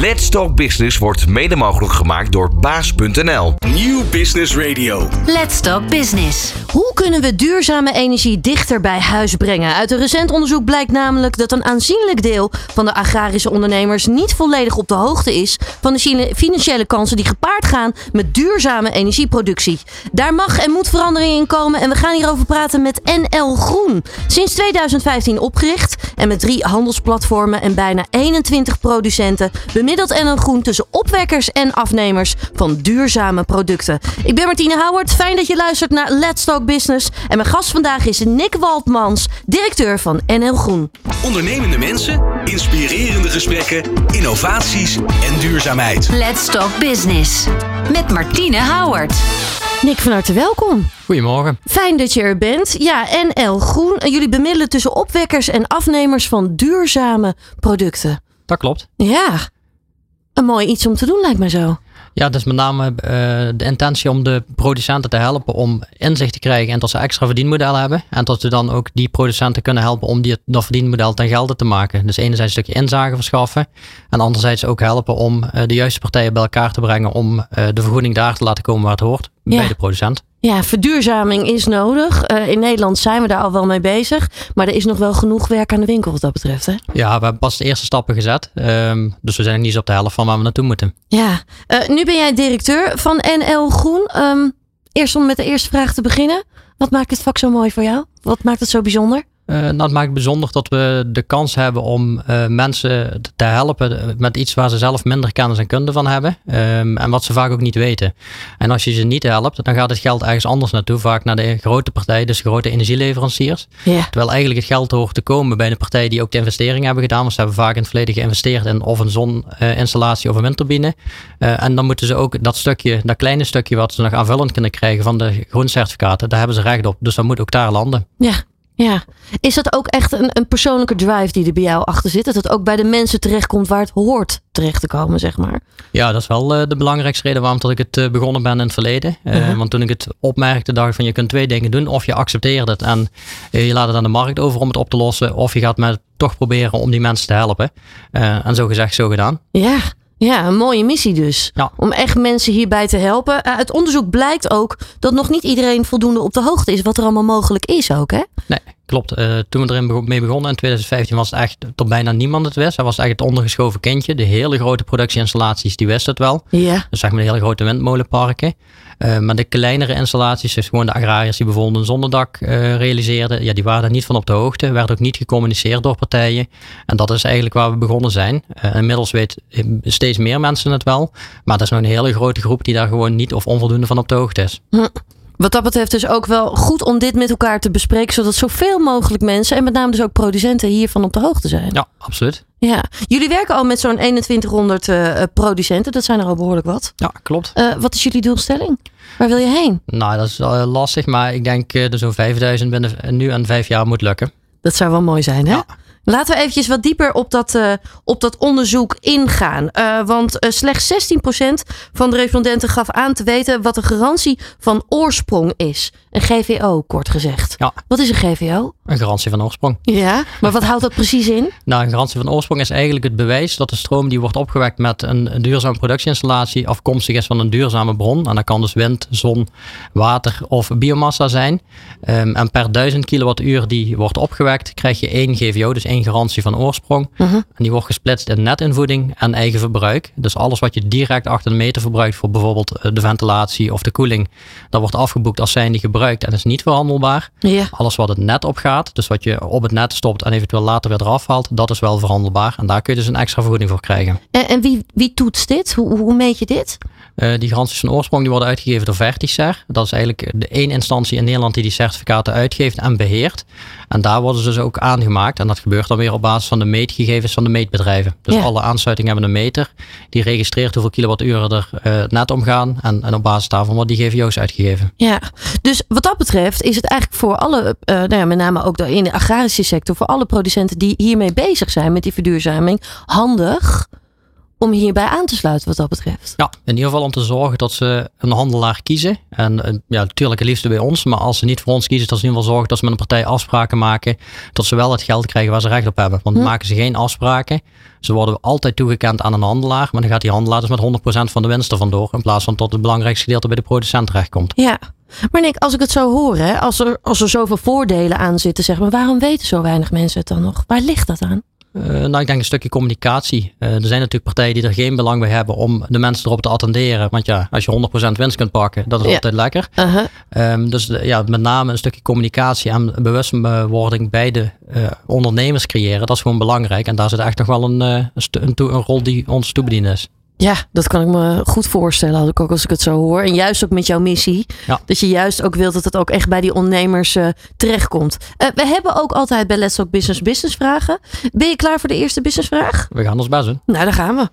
Let's Talk Business wordt mede mogelijk gemaakt door baas.nl. Nieuw Business Radio. Let's Talk Business. Hoe kunnen we duurzame energie dichter bij huis brengen? Uit een recent onderzoek blijkt namelijk dat een aanzienlijk deel van de agrarische ondernemers niet volledig op de hoogte is van de financiële kansen die gepaard gaan met duurzame energieproductie. Daar mag en moet verandering in komen en we gaan hierover praten met NL Groen. Sinds 2015 opgericht en met drie handelsplatformen en bijna 21 producenten bemiddelt NL Groen tussen opwekkers en afnemers van duurzame producten. Ik ben Martine Howard. Fijn dat je luistert naar Let's Talk Business. En mijn gast vandaag is Nick Waldmans, directeur van NL Groen. Ondernemende mensen, inspirerende gesprekken, innovaties en duurzaamheid. Let's Talk Business met Martine Howard. Nick, van harte welkom. Goedemorgen. Fijn dat je er bent. Ja, NL Groen. Jullie bemiddelen tussen opwekkers en afnemers van duurzame producten. Dat klopt. Ja, een mooi iets om te doen lijkt me zo. Ja, dus met name uh, de intentie om de producenten te helpen om inzicht te krijgen en dat ze extra verdienmodel hebben. En dat ze dan ook die producenten kunnen helpen om die, dat verdienmodel ten gelde te maken. Dus enerzijds een stukje inzage verschaffen en anderzijds ook helpen om uh, de juiste partijen bij elkaar te brengen om uh, de vergoeding daar te laten komen waar het hoort Ja. bij de producent. Ja, verduurzaming is nodig. Eh, in Nederland zijn we daar al wel mee bezig. Maar er is nog wel genoeg werk aan de winkel wat dat betreft. Hè? Ja, we hebben pas de eerste stappen gezet. Ehm, dus we zijn niet eens op de helft van waar we naartoe moeten. Ja, Eh, nu ben jij directeur van NL Groen. Ehm, eerst om met de eerste vraag te beginnen. Wat maakt dit vak zo mooi voor jou? Wat maakt het zo bijzonder? Eh, nou, het maakt bijzonder dat we de kans hebben om eh, mensen te helpen met iets waar ze zelf minder kennis en kunde van hebben. Ehm, en wat ze vaak ook niet weten. En als je ze niet helpt, dan gaat het geld ergens anders naartoe. Vaak naar de grote partijen, dus grote energieleveranciers. Terwijl eigenlijk het geld hoort te komen bij de partijen die ook de investering hebben gedaan. Want ze hebben vaak in het verleden geïnvesteerd in of een zoninstallatie of een windturbine. Eh, en dan moeten ze ook dat stukje, dat kleine stukje wat ze nog aanvullend kunnen krijgen van de groencertificaten, daar hebben ze recht op. Dus dat moet ook daar landen. Ja. Ja. Is dat ook echt een, een persoonlijke drive die er bij jou achter zit? Dat het ook bij de mensen terechtkomt waar het hoort terecht te komen, zeg maar? Ja, dat is wel eh, de belangrijkste reden waarom dat ik het eh, begonnen ben in het verleden. Eh, Mhm. Want toen ik het opmerkte, dacht ik van je kunt twee dingen doen. Of je accepteert het en je laat het aan de markt over om het op te lossen. Of je gaat met toch proberen om die mensen te helpen. En zo gezegd, zo gedaan. Ja. Ja, een mooie missie dus. Ja. Om echt mensen hierbij te helpen. Uh, Uit onderzoek blijkt ook dat nog niet iedereen voldoende op de hoogte is wat er allemaal mogelijk is ook, hè? Nee, klopt. Eh, toen we erin mee begonnen in 2015 was het echt tot bijna niemand het wist. Hij was echt het ondergeschoven kindje. De hele grote productieinstallaties, die wisten het wel. Dus zeg maar de hele grote windmolenparken. Eh, maar de kleinere installaties, dus gewoon de agrariërs die bijvoorbeeld een zonnedak eh, realiseerden, ja, die waren er niet van op de hoogte. Werd ook niet gecommuniceerd door partijen. En dat is eigenlijk waar we begonnen zijn. Inmiddels weet eh, steeds meer mensen het wel. Maar dat is nog een hele grote groep die daar gewoon niet of onvoldoende van op de hoogte is. Wat dat betreft dus ook wel goed om dit met elkaar te bespreken, zodat zoveel mogelijk mensen en met name dus ook producenten hiervan op de hoogte zijn. Ja, absoluut. Ja. Jullie werken al met zo'n 2100 eh, eh, producenten, dat zijn er al behoorlijk wat. Ja, klopt. Eh, wat is jullie doelstelling? Waar wil je heen? Nou, dat is eh, lastig, maar ik denk er zo'n 5000 binnen nu en vijf jaar moet lukken. Dat zou wel mooi zijn, hè? Ja. Laten we eventjes wat dieper op dat, eh, op dat onderzoek ingaan. Eh, want eh, slechts 16% van de respondenten gaf aan te weten wat de garantie van oorsprong is. Een GVO, kort gezegd. Ja. Wat is een GVO? Een garantie van oorsprong. Ja, maar wat houdt dat precies in? Nou, een garantie van oorsprong is eigenlijk het bewijs dat de stroom die wordt opgewekt met een, een duurzame productieinstallatie afkomstig is van een duurzame bron. En dat kan dus wind, zon, water of biomassa zijn. Ehm, en per 1000 kilowattuur die wordt opgewekt, krijg je één GVO, dus één garantie van oorsprong. Mhm. En die wordt gesplitst in netinvoeding en eigen verbruik. Dus alles wat je direct achter de meter verbruikt voor bijvoorbeeld eh, de ventilatie of de koeling, dat wordt afgeboekt als zijnde gebruikt en is niet verhandelbaar. Ja. Alles wat het net opgaat, dus wat je op het net stopt en eventueel later weer eraf haalt, dat is wel verhandelbaar. En daar kun je dus een extra vergoeding voor krijgen. En, en wie, wie toetst dit? Hoe, hoe meet je dit? Eh, die garanties van oorsprong die worden uitgegeven door Verticer. Dat is eigenlijk de één instantie in Nederland die die certificaten uitgeeft en beheert. En daar worden ze dus ook aangemaakt. En dat gebeurt dan weer op basis van de meetgegevens van de meetbedrijven. Dus Ja. alle aansluitingen hebben een meter. Die registreert hoeveel kilowatturen er eh, net omgaan. En, en op basis daarvan worden die GVO's uitgegeven. Ja, dus wat dat betreft is het eigenlijk voor alle, eh, nou ja, met name ook in de agrarische sector, voor alle producenten die hiermee bezig zijn met die verduurzaming, handig om hierbij aan te sluiten wat dat betreft? Ja, in ieder geval om te zorgen dat ze een handelaar kiezen. En ja, natuurlijk het liefste bij ons. Maar als ze niet voor ons kiezen, dat ze in ieder geval zorgen dat ze met een partij afspraken maken. Dat ze wel het geld krijgen waar ze recht op hebben. Want Hm. maken ze geen afspraken. Ze worden altijd toegekend aan een handelaar. Maar dan gaat die handelaar dus met 100% van de winst ervan door. In plaats van tot het belangrijkste gedeelte bij de producent terechtkomt. Ja. Maar Nick, als ik het zo hoor, hè, als, er, als er zoveel voordelen aan zitten, zeg maar, waarom weten zo weinig mensen het dan nog? Waar ligt dat aan? Eh, nou, ik denk een stukje communicatie. Eh, er zijn natuurlijk partijen die er geen belang bij hebben om de mensen erop te attenderen. Want ja, als je 100% winst kunt pakken, dat is Ja. altijd lekker. Uh-huh. Ehm, dus de- ja, met name een stukje communicatie en bewustwording bij de eh, ondernemers creëren. Dat is gewoon belangrijk. En daar zit echt nog wel een, eh, een, een, rol die ons toebediend is. Ja, dat kan ik me goed voorstellen, had ik ook als ik het zo hoor. En juist ook met jouw missie. Ja. Dat je juist ook wilt dat het ook echt bij die ondernemers eh, terechtkomt. Eh, we hebben ook altijd bij Let's Talk Business Business vragen. Ben je klaar voor de eerste businessvraag? We gaan ons best doen. Nou, daar gaan we.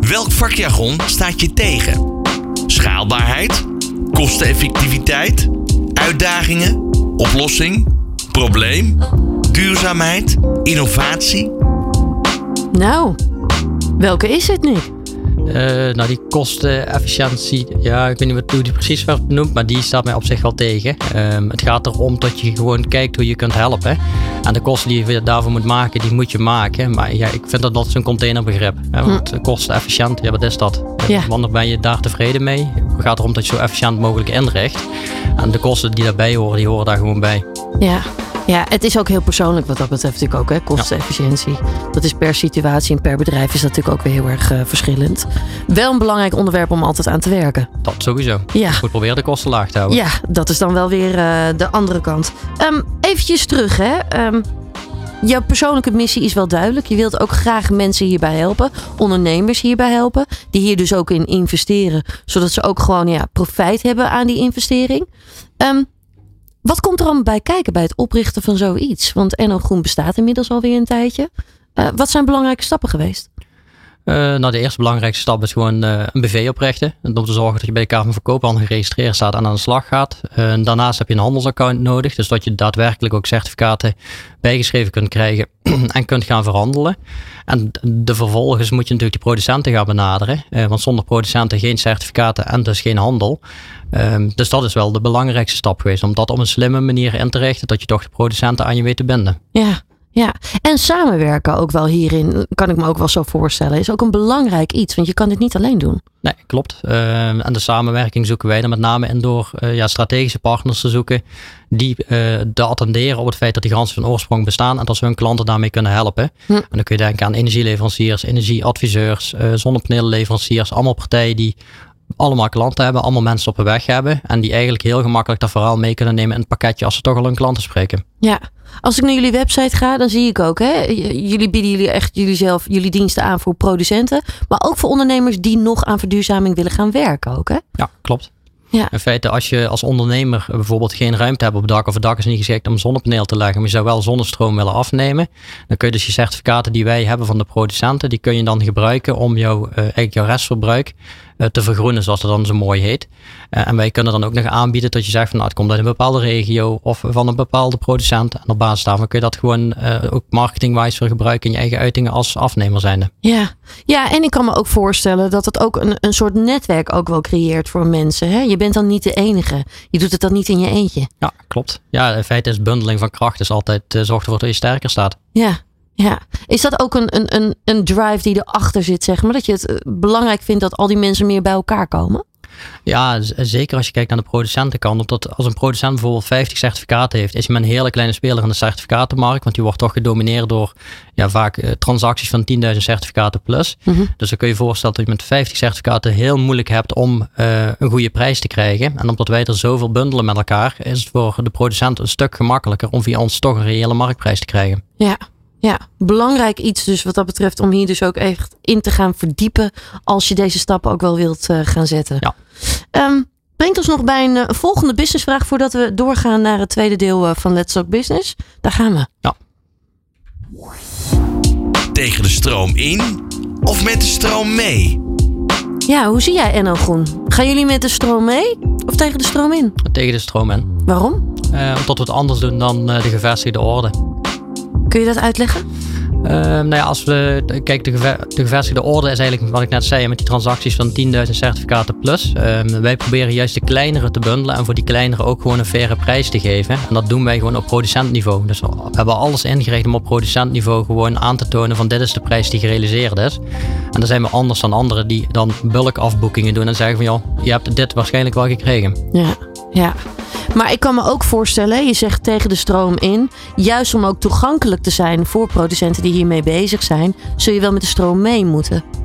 Welk vakjargon staat je tegen? Schaalbaarheid? Kosteneffectiviteit? Uitdagingen? Oplossing? Probleem? Duurzaamheid? Innovatie? Nou, welke is het nu? Eh, nou, die kostenefficiëntie, ja, ik weet niet wat, hoe die precies werd benoemd, maar die staat mij op zich wel tegen. Ehm, het gaat erom dat je gewoon kijkt hoe je kunt helpen. En de kosten die je daarvoor moet maken, die moet je maken. Maar ja, ik vind dat dat een containerbegrip. Hè, want eh, kostenefficiënt, ja, wat is dat? Eh, Ja. Wanneer ben je daar tevreden mee? Het gaat erom dat je zo efficiënt mogelijk inricht. En de kosten die daarbij horen, die horen daar gewoon bij. Ja. Ja, het is ook heel persoonlijk wat dat betreft natuurlijk ook. Hè? Kostenefficiëntie. Dat is per situatie en per bedrijf is dat natuurlijk ook weer heel erg eh, verschillend. Wel een belangrijk onderwerp om altijd aan te werken. Dat sowieso. Ja. Je moet proberen de kosten laag te houden. Ja, dat is dan wel weer eh, de andere kant. Ehm eventjes terug, hè. Ehm, jouw persoonlijke missie is wel duidelijk. Je wilt ook graag mensen hierbij helpen. Ondernemers hierbij helpen. Die hier dus ook in investeren. Zodat ze ook gewoon ja, profijt hebben aan die investering. Ehm, wat komt er allemaal bij kijken bij het oprichten van zoiets? Want NL Groen bestaat inmiddels alweer een tijdje. Eh, wat zijn belangrijke stappen geweest? Eh, nou, de eerste belangrijkste stap is gewoon eh, een BV oprichten. En om te zorgen dat je bij de Kamer van Koophandel geregistreerd staat en aan de slag gaat. Eh, daarnaast heb je een handelsaccount nodig. Dus dat je daadwerkelijk ook certificaten bijgeschreven kunt krijgen en kunt gaan verhandelen. En de vervolgens moet je natuurlijk die producenten gaan benaderen. Want zonder producenten geen certificaten en dus geen handel. Ehm, dus dat is wel de belangrijkste stap geweest. Om dat op een slimme manier in te richten. Dat je toch de producenten aan je weet te binden. Ja, ja. En samenwerken ook wel hierin, kan ik me ook wel zo voorstellen, is ook een belangrijk iets. Want je kan dit niet alleen doen. Nee, klopt. Ehm, en de samenwerking zoeken wij er met name in door eh, ja, strategische partners te zoeken die eh de attenderen op het feit dat die garanties van oorsprong bestaan en dat ze hun klanten daarmee kunnen helpen. Hm. En dan kun je denken aan energieleveranciers, energieadviseurs, eh zonnepaneelleveranciers, allemaal partijen die allemaal klanten hebben, allemaal mensen op de weg hebben en die eigenlijk heel gemakkelijk dat verhaal mee kunnen nemen in het pakketje als ze toch al hun klanten spreken. Ja, als ik naar jullie website ga, dan zie ik ook, hè, jullie bieden jullie echt jullie zelf, jullie diensten aan voor producenten, maar ook voor ondernemers die nog aan verduurzaming willen gaan werken ook, hè? Ja, klopt. Ja. In feite, als je als ondernemer bijvoorbeeld geen ruimte hebt op het dak of het dak is niet geschikt om zonnepaneel te leggen, maar je zou wel zonnestroom willen afnemen, dan kun je dus je certificaten die wij hebben van de producenten, die kun je dan gebruiken om jouw, eh, eigenlijk jouw restverbruik te vergroenen, zoals dat dan zo mooi heet. Eh, en wij kunnen dan ook nog aanbieden dat je zegt van nou, het komt uit een bepaalde regio of van een bepaalde producent. En op basis daarvan kun je dat gewoon eh, ook marketingwijs weer gebruiken in je eigen uitingen als afnemer zijnde. Ja. ja, en ik kan me ook voorstellen dat het ook een, een soort netwerk ook wel creëert voor mensen. Hè? Je bent dan niet de enige. Je doet het dan niet in je eentje. Ja, klopt. Ja, in feite is bundeling van kracht dus altijd eh, zorgt ervoor dat je sterker staat. Ja, ja. Is dat ook een, een, een, een drive die erachter zit, zeg maar? Dat je het eh, belangrijk vindt dat al die mensen meer bij elkaar komen? Ja, zeker als je kijkt naar de producentenkant. Omdat als een producent bijvoorbeeld 50 certificaten heeft, is hij een hele kleine speler in de certificatenmarkt. Want die wordt toch gedomineerd door ja, vaak eh, transacties van 10.000 certificaten plus. Mhm. Dus dan kun je je voorstellen dat je met 50 certificaten heel moeilijk hebt om eh, een goede prijs te krijgen. En omdat wij er zoveel bundelen met elkaar, is het voor de producent een stuk gemakkelijker om via ons toch een reële marktprijs te krijgen. Ja, ja, belangrijk iets dus wat dat betreft om hier dus ook echt in te gaan verdiepen als je deze stappen ook wel wilt eh, gaan zetten. Ja. Ehm, brengt ons nog bij een eh, volgende businessvraag voordat we doorgaan naar het tweede deel eh, van Let's Talk Business. Daar gaan we. Tegen de stroom in of met de stroom mee? Ja, hoe zie jij NL Groen? Gaan jullie met de stroom mee of tegen de stroom in? Tegen de stroom in. Waarom? Eh, omdat we het anders doen dan eh, de gevestigde orde. Kun je dat uitleggen? nou ja, als we kijk, de, de gevestigde orde is eigenlijk wat ik net zei met die transacties van 10.000 certificaten plus. Ehm, wij proberen juist de kleinere te bundelen en voor die kleinere ook gewoon een faire prijs te geven. En dat doen wij gewoon op producentniveau. Dus we hebben alles ingericht om op producentniveau gewoon aan te tonen van dit is de prijs die gerealiseerd is. En dan zijn we anders dan anderen die dan bulk afboekingen doen en zeggen van joh, je hebt dit waarschijnlijk wel gekregen. Ja, ja. Maar ik kan me ook voorstellen, je zegt tegen de stroom in, juist om ook toegankelijk te zijn voor producenten die hiermee bezig zijn, zul je wel met de stroom mee moeten.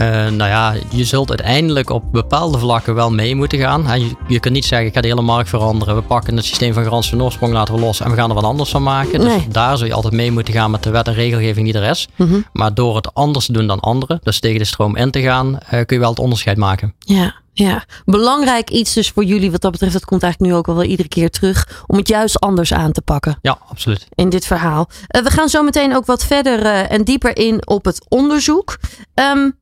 Uh, nou ja, je zult uiteindelijk op bepaalde vlakken wel mee moeten gaan. Je, je kunt niet zeggen, ik ga de hele markt veranderen. We pakken het systeem van garantie van oorsprong laten we los en we gaan er wat anders van maken. Dus daar zul je altijd mee moeten gaan met de wet en regelgeving die er is. Mhm. Maar door het anders te doen dan anderen, dus tegen de stroom in te gaan, uh, kun je wel het onderscheid maken. Ja, ja, belangrijk iets dus voor jullie wat dat betreft. Dat komt eigenlijk nu ook wel iedere keer terug. Om het juist anders aan te pakken. Ja, absoluut. In dit verhaal. Uh, we gaan zo meteen ook wat verder uh, en dieper in op het onderzoek. Um,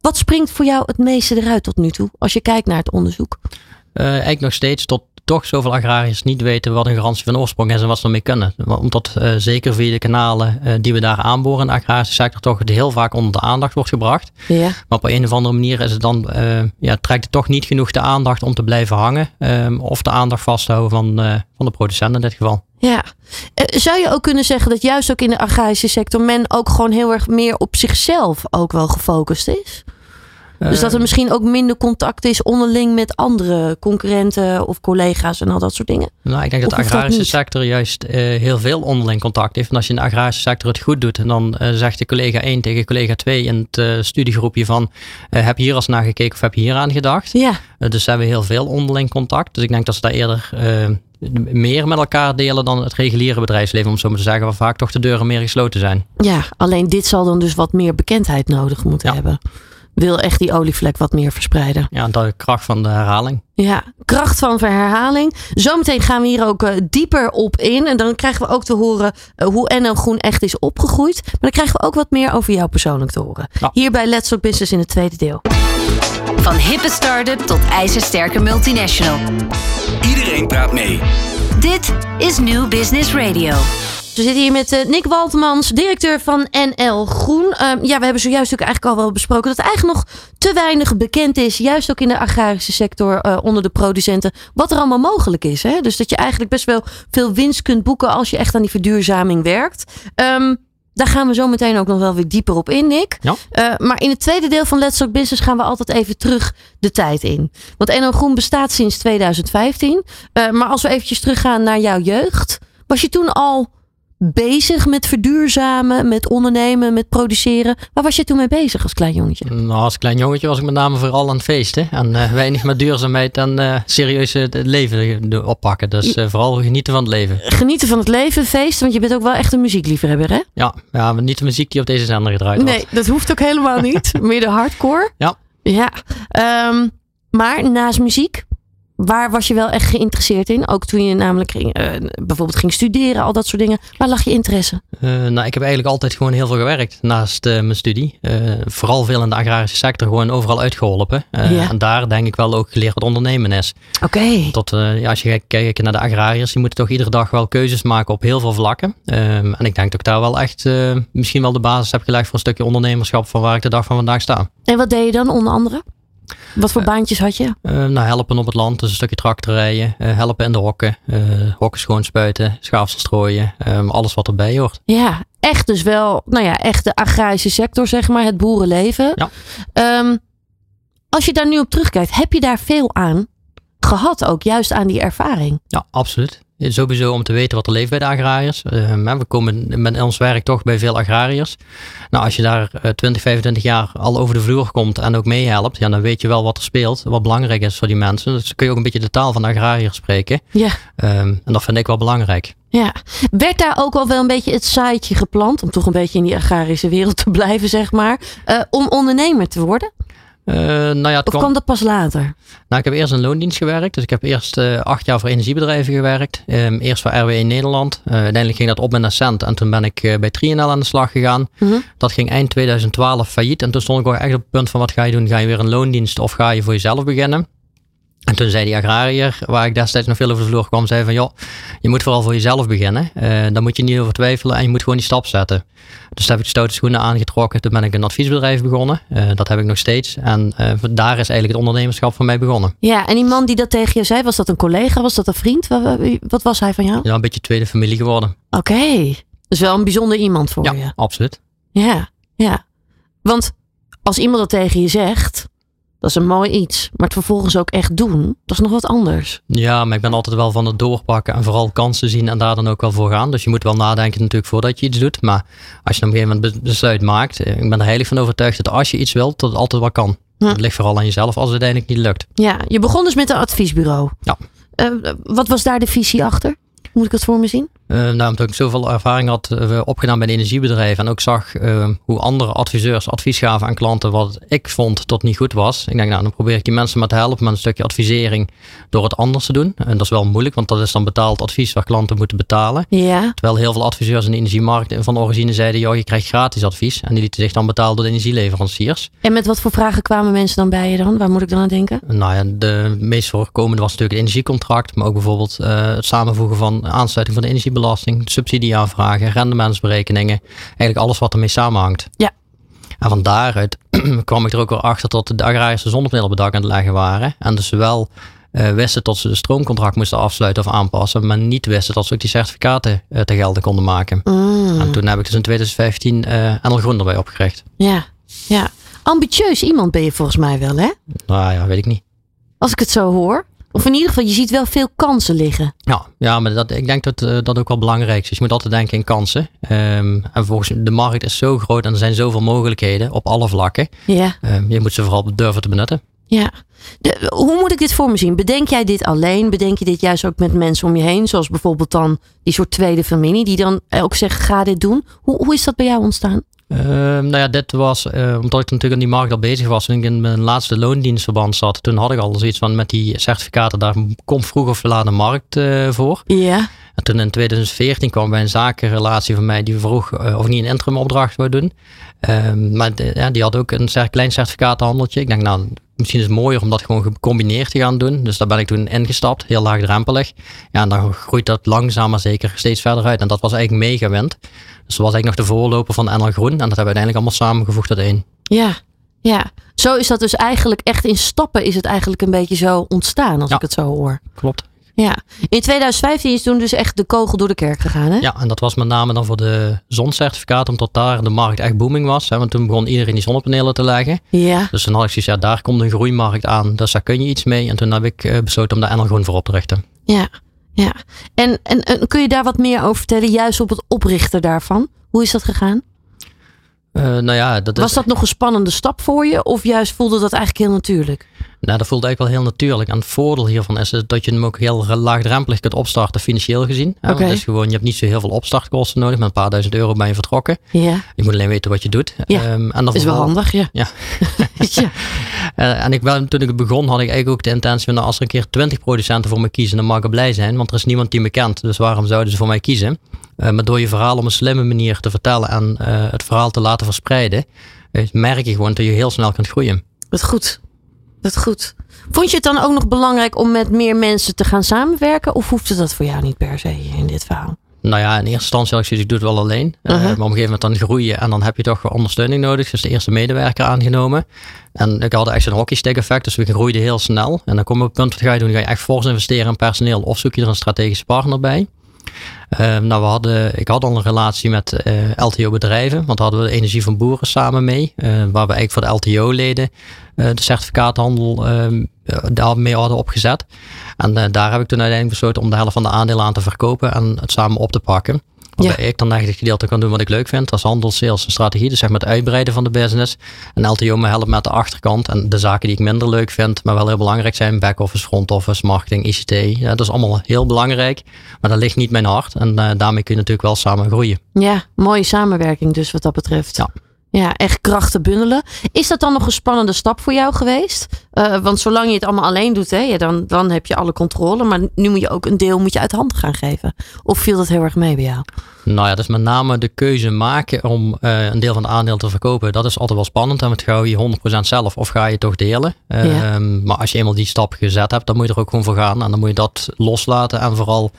wat springt voor jou het meeste eruit tot nu toe? Als je kijkt naar het onderzoek. Uh, eigenlijk nog steeds tot toch zoveel agrariërs niet weten wat een garantie van oorsprong is en wat ze ermee kunnen. Omdat uh, zeker via de kanalen uh, die we daar aanboren in de agrarische sector toch heel vaak onder de aandacht wordt gebracht. Ja. Maar op een of andere manier is het dan, uh, ja, trekt het toch niet genoeg de aandacht om te blijven hangen. Um, of de aandacht vasthouden van, van de producent in dit geval. Ja, zou je ook kunnen zeggen dat juist ook in de agrarische sector men ook gewoon heel erg meer op zichzelf ook wel gefocust is? Dus dat er misschien ook minder contact is onderling met andere concurrenten of collega's en al dat soort dingen. Nou, ik denk dat de agrarische sector juist uh, heel veel onderling contact heeft. En als je in de agrarische sector het goed doet, dan uh, zegt de collega 1 tegen collega 2 in het uh, studiegroepje van heb je hier als naar gekeken of heb je hier aan gedacht? Ja. dus ze hebben heel veel onderling contact. Dus ik denk dat ze daar eerder meer met elkaar delen dan het reguliere bedrijfsleven, om zo maar te zeggen, waar vaak toch de deuren meer gesloten zijn. Ja, alleen dit zal dan dus wat meer bekendheid nodig moeten ja. hebben wil echt die olievlek wat meer verspreiden. Ja, de kracht van de herhaling. Ja, kracht van herhaling. Zometeen gaan we hier ook uh, dieper op in. En dan krijgen we ook te horen uh, hoe NL Groen echt is opgegroeid. Maar dan krijgen we ook wat meer over jou persoonlijk te horen. Ja. Hier bij Let's Talk Business in het tweede deel. Van hippe start-up tot ijzersterke multinational. Iedereen praat mee. Dit is New Business Radio. We zitten hier met uh, Nick Waltmans, directeur van NL Groen. Uh, ja, we hebben zojuist ook eigenlijk al wel besproken dat eigenlijk nog te weinig bekend is, juist ook in de agrarische sector uh, onder de producenten, wat er allemaal mogelijk is. Hè? Dus dat je eigenlijk best wel veel winst kunt boeken als je echt aan die verduurzaming werkt. Um, daar gaan we zo meteen ook nog wel weer dieper op in, Nick. Ja. Uh, maar in het tweede deel van Let's Talk Business gaan we altijd even terug de tijd in. Want NL Groen bestaat sinds 2015. Uh, maar als we eventjes teruggaan naar jouw jeugd. Was je toen al bezig met verduurzamen, met ondernemen, met produceren. Waar was je toen mee bezig als klein jongetje? Nou, als klein jongetje was ik met name vooral aan het feesten. En uh, weinig met duurzaamheid en uh, serieus het leven oppakken. Dus uh, vooral genieten van het leven. Genieten van het leven, feesten, want je bent ook wel echt een muziekliefhebber, hè? Ja, ja maar niet de muziek die op deze zender gedraaid wordt. Nee, dat hoeft ook helemaal niet. Meer de hardcore. Ja. Ja. Um, maar naast muziek, Waar was je wel echt geïnteresseerd in? Ook toen je namelijk ging, uh, bijvoorbeeld ging studeren, al dat soort dingen. Waar lag je interesse? Uh, nou, ik heb eigenlijk altijd gewoon heel veel gewerkt naast uh, mijn studie. vooral veel in de agrarische sector, gewoon overal uitgeholpen. Ja. En daar denk ik wel ook geleerd wat ondernemen is. Oké. Okay. Tot, ja, als je kijkt naar de agrariërs, die moeten toch iedere dag wel keuzes maken op heel veel vlakken. Ehm, en ik denk dat ik daar wel echt misschien wel de basis heb gelegd voor een stukje ondernemerschap van waar ik de dag van vandaag sta. En wat deed je dan onder andere? Wat voor baantjes had je? Uh, nou, helpen op het land, dus een stukje tractorrijden, uh, helpen in de hokken, uh, hokken schoonspuiten, schaafsel strooien, um, alles wat erbij hoort. Ja, echt dus wel, nou ja, echt de agrarische sector, zeg maar, het boerenleven. Ja. Um, als je daar nu op terugkijkt, heb je daar veel aan gehad ook, juist aan die ervaring? Ja, absoluut. Sowieso om te weten wat er leeft bij de agrariërs. Uh, we komen met ons werk toch bij veel agrariërs. Nou, als je daar uh, 20, 25 jaar al over de vloer komt en ook meehelpt, ja, dan weet je wel wat er speelt, wat belangrijk is voor die mensen. Dus kun je ook een beetje de taal van de agrariërs spreken. Ja. Um, en dat vind ik wel belangrijk. Ja, werd daar ook al wel een beetje het zaadje geplant, om toch een beetje in die agrarische wereld te blijven, zeg maar, uh, om ondernemer te worden? Uh, nou ja, of kwam, kwam dat pas later? Nou, ik heb eerst in loondienst gewerkt. Dus ik heb eerst uh, acht jaar voor energiebedrijven gewerkt. Um, eerst voor RWE Nederland. Uh, uiteindelijk ging dat op met Ascent. En toen ben ik bij Trienel aan de slag gegaan. -hmm. Dat ging eind 2012 failliet. En toen stond ik ook echt op het punt van wat ga je doen? Ga je weer een loondienst of ga je voor jezelf beginnen? En toen zei die agrariër, waar ik destijds nog veel over de vloer kwam, zei van joh, je moet vooral voor jezelf beginnen. Uh, daar moet je niet over twijfelen en je moet gewoon die stap zetten. Dus toen heb ik de stoute schoenen aangetrokken. Toen ben ik een adviesbedrijf begonnen. Uh, dat heb ik nog steeds. En uh, daar is eigenlijk het ondernemerschap van mij begonnen. Ja, en die man die dat tegen je zei, was dat een collega? Was dat een vriend? Wat, wat was hij van jou? Ja, een beetje tweede familie geworden. Oké, okay. dus wel een bijzonder iemand voor ja, je. absoluut. Ja, ja. Want als iemand dat tegen je zegt, dat is een mooi iets. Maar het vervolgens ook echt doen, dat is nog wat anders. Ja, maar ik ben altijd wel van het doorpakken en vooral kansen zien en daar dan ook wel voor gaan. Dus je moet wel nadenken natuurlijk voordat je iets doet. Maar als je op een gegeven moment besluit maakt, eh, ik ben er heilig van overtuigd dat als je iets wilt, dat het altijd wel kan. Hm. Het ligt vooral aan jezelf als het uiteindelijk niet lukt. Ja, je begon dus met een adviesbureau. Ja. Uh, wat was daar de visie achter? Moet ik het voor me zien? Uh, nou, omdat ik zoveel ervaring had uh, opgedaan bij een energiebedrijf en ook zag uh, hoe andere adviseurs advies gaven aan klanten wat ik vond tot niet goed was. Ik denk, nou, dan probeer ik die mensen maar te helpen met een stukje advisering door het anders te doen. En dat is wel moeilijk, want dat is dan betaald advies waar klanten moeten betalen. Ja. Terwijl heel veel adviseurs in de energiemarkt van origine zeiden, joh, je krijgt gratis advies. En die lieten zich dan betalen door de energieleveranciers. En met wat voor vragen kwamen mensen dan bij je dan? Waar moet ik dan aan denken? Nou ja, de meest voorkomende was natuurlijk het energiecontract, maar ook bijvoorbeeld het samenvoegen van aansluiting van de energiebelasting, subsidieaanvragen, rendementsberekeningen. Eigenlijk alles wat ermee samenhangt. Ja. En van daaruit kwam ik er ook weer achter dat de agrarische zonnepanelen op het dak aan het leggen waren. En dus wel uh, wisten dat ze de stroomcontract moesten afsluiten of aanpassen, maar niet wisten dat ze ook die certificaten uh, te gelden konden maken. Mm. En toen heb ik dus in 2015 uh, Enel Groen erbij opgericht. Ja, ja. Ambitieus iemand ben je volgens mij wel, hè? Nou ja, weet ik niet. Als ik het zo hoor. Of in ieder geval, je ziet wel veel kansen liggen. Ja, ja maar dat, ik denk dat uh, dat ook wel belangrijk is. Je moet altijd denken in kansen. Um, en volgens de markt is zo groot en er zijn zoveel mogelijkheden op alle vlakken. Ja. Um, je moet ze vooral durven te benutten. Ja. De, hoe moet ik dit voor me zien? Bedenk jij dit alleen? Bedenk je dit juist ook met mensen om je heen? Zoals bijvoorbeeld dan die soort tweede familie die dan ook zeggen ga dit doen. Hoe, hoe is dat bij jou ontstaan? Uh, nou ja, dit was uh, omdat ik natuurlijk in die markt al bezig was. Toen ik in mijn laatste loondienstverband zat, toen had ik al zoiets van met die certificaten, daar komt vroeg of laat een markt uh, voor. Ja. En toen in 2014 kwam bij een zakenrelatie van mij die vroeg of niet een interim opdracht wou doen. maar ja, die had ook een klein certificatenhandeltje. Ik denk, nou, misschien is het mooier om dat gewoon gecombineerd te gaan doen. Dus daar ben ik toen ingestapt, heel laagdrempelig. Ja, en dan groeit dat langzaam maar zeker steeds verder uit. En dat was eigenlijk mega gewend. Dus dat was eigenlijk nog de voorloper van NL Groen. En dat hebben we uiteindelijk allemaal samengevoegd tot één. Ja, ja. Zo is dat dus eigenlijk echt in stappen is het eigenlijk een beetje zo ontstaan als ja, ik het zo hoor. Klopt. Ja, in 2015 is toen dus echt de kogel door de kerk gegaan, hè? Ja, en dat was met name dan voor de zoncertificaat, omdat daar de markt echt booming was. Hè, want toen begon iedereen die zonnepanelen te leggen. Ja. Dus toen had ik zoiets, ja, daar komt een groeimarkt aan, dus daar kun je iets mee. En toen heb ik uh, besloten om daar NL Groen voor op te richten. Ja, ja. En, en, en kun je daar wat meer over vertellen, juist op het oprichten daarvan? Hoe is dat gegaan? Uh, nou ja, dat Was is, dat nog een spannende stap voor je? Of juist voelde dat eigenlijk heel natuurlijk? Nou, dat voelt eigenlijk wel heel natuurlijk. En het voordeel hiervan is dat je hem ook heel laagdrempelig kunt opstarten, financieel gezien. Oké. Okay. Dus gewoon, je hebt niet zo heel veel opstartkosten nodig. Met een paar duizend euro ben je vertrokken. Ja. Je moet alleen weten wat je doet. Ja. Um, en dan is wel handig, ja. Ja. ja. Uh, en ik ben, toen ik begon had ik eigenlijk ook de intentie van nou, als er een keer 20 producenten voor me kiezen, dan mag ik blij zijn. Want er is niemand die me kent. Dus waarom zouden ze voor mij kiezen? Uh, maar door je verhaal op een slimme manier te vertellen en uh, het verhaal te laten verspreiden, merk je gewoon dat je heel snel kunt groeien. Wat goed. Wat goed. Vond je het dan ook nog belangrijk om met meer mensen te gaan samenwerken? Of hoefde dat voor jou niet per se in dit verhaal? Nou ja, in eerste instantie had ik zoiets, ik doe het wel alleen. Uh, Uh-huh. maar op een gegeven moment dan groeien en dan heb je toch wel ondersteuning nodig. Dus de eerste medewerker aangenomen. En ik had echt een hockeystick effect, dus we groeiden heel snel. En dan kom je op het punt, wat ga je doen? Ga je echt fors investeren in personeel of zoek je er een strategische partner bij? Uh, nou, we hadden, ik had al een relatie met uh, LTO-bedrijven, want daar hadden we de energie van boeren samen mee. Uh, waar we eigenlijk voor de LTO-leden de certificaathandel daarmee hadden opgezet. En daar heb ik toen uiteindelijk besloten om de helft van de aandelen aan te verkopen en het samen op te pakken. Waarbij ja. ik dan eigenlijk het gedeelte kan doen wat ik leuk vind. Dat is handel, sales en strategie. Dus zeg maar het uitbreiden van de business. En LTO me helpt met de achterkant. En de zaken die ik minder leuk vind, maar wel heel belangrijk zijn. Back-office, front-office, marketing, ICT. Ja, dat is allemaal heel belangrijk. Maar dat ligt niet mijn hart. En uh, daarmee kun je natuurlijk wel samen groeien. Ja, mooie samenwerking dus wat dat betreft. Ja. Ja, echt krachten bundelen. Is dat dan nog een spannende stap voor jou geweest? Uh, want zolang je het allemaal alleen doet, hè, ja, dan, dan heb je alle controle. Maar nu moet je ook een deel moet je uit handen gaan geven. Of viel dat heel erg mee bij jou? Nou ja, dus met name de keuze maken om uh, een deel van het aandeel te verkopen. Dat is altijd wel spannend. En met ga je 100% zelf of ga je toch delen? Uh, ja. Maar als je eenmaal die stap gezet hebt, dan moet je er ook gewoon voor gaan. En dan moet je dat loslaten en vooral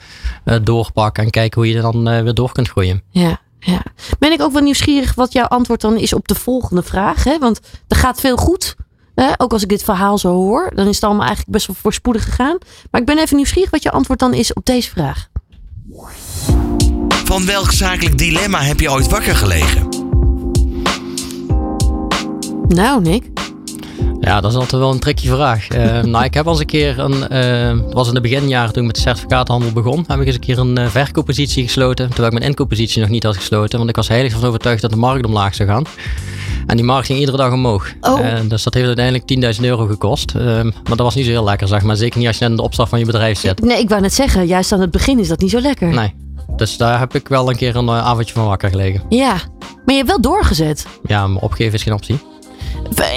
doorpakken. En kijken hoe je er dan weer door kunt groeien. Ja. Ja. Ben ik ook wel nieuwsgierig wat jouw antwoord dan is op de volgende vraag. Hè? Want er gaat veel goed. Hè? Ook als ik dit verhaal zo hoor, dan is het allemaal eigenlijk best wel voorspoedig gegaan. Maar ik ben even nieuwsgierig wat jouw antwoord dan is op deze vraag. Van welk zakelijk dilemma heb je ooit wakker gelegen? Nou, Nick. Ja, dat is altijd wel een tricky vraag. Uh, nou, ik heb al eens een keer een. Uh, het was in de beginjaren toen ik met de certificaathandel begon. Heb ik eens een keer een uh, verkooppositie gesloten. Terwijl ik mijn inkooppositie nog niet had gesloten. Want ik was heilig van overtuigd dat de markt omlaag zou gaan. En die markt ging iedere dag omhoog. Oh. dus dat heeft uiteindelijk 10.000 euro gekost. maar dat was niet zo heel lekker, zeg maar. Zeker niet als je net in de opstart van je bedrijf zit. Nee, ik wou net zeggen, juist aan het begin is dat niet zo lekker. Nee. Dus daar heb ik wel een keer een avondje van wakker gelegen. Ja, maar je hebt wel doorgezet. Ja, maar opgeven is geen optie.